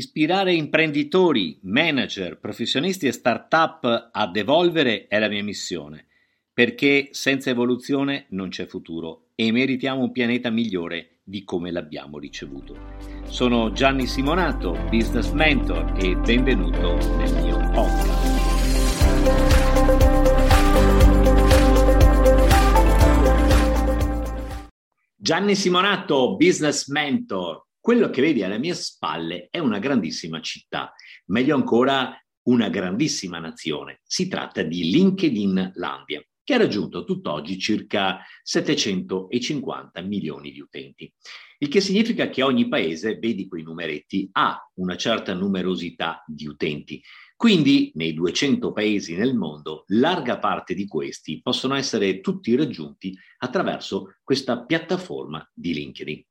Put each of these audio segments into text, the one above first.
Ispirare imprenditori, manager, professionisti e start-up ad evolvere è la mia missione, perché senza evoluzione non c'è futuro e meritiamo un pianeta migliore di come l'abbiamo ricevuto. Sono Gianni Simonato, business mentor e benvenuto nel mio podcast. Gianni Simonato, business mentor, quello che vedi alle mie spalle è una grandissima città, meglio ancora una grandissima nazione. Si tratta di LinkedIn Landia, che ha raggiunto tutt'oggi circa 750 milioni di utenti. Il che significa che ogni paese, vedi quei numeretti, ha una certa numerosità di utenti. Quindi nei 200 paesi nel mondo, larga parte di questi possono essere tutti raggiunti attraverso questa piattaforma di LinkedIn.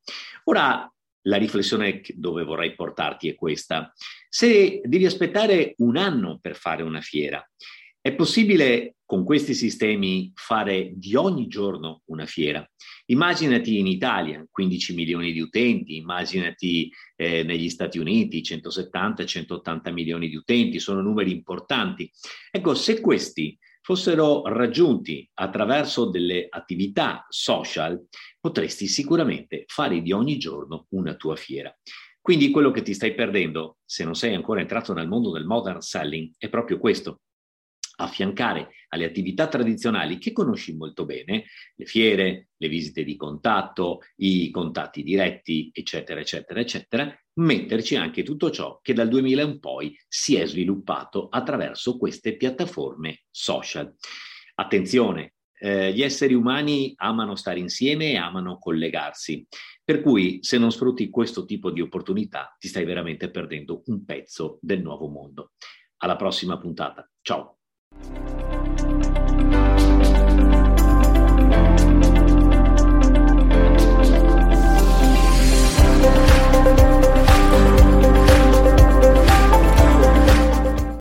Ora, la riflessione dove vorrei portarti è questa. Se devi aspettare un anno per fare una fiera, è possibile con questi sistemi fare di ogni giorno una fiera. Immaginati in Italia 15 milioni di utenti, immaginati eh, negli Stati Uniti 170-180 milioni di utenti, sono numeri importanti. Ecco, se questi fossero raggiunti attraverso delle attività social, potresti sicuramente fare di ogni giorno una tua fiera. Quindi quello che ti stai perdendo, se non sei ancora entrato nel mondo del modern selling, è proprio questo, affiancare alle attività tradizionali che conosci molto bene, le fiere, le visite di contatto, i contatti diretti, eccetera, eccetera, eccetera, metterci anche tutto ciò che dal 2000 in poi si è sviluppato attraverso queste piattaforme social. Attenzione, eh, gli esseri umani amano stare insieme e amano collegarsi, per cui se non sfrutti questo tipo di opportunità ti stai veramente perdendo un pezzo del nuovo mondo. Alla prossima puntata. Ciao! you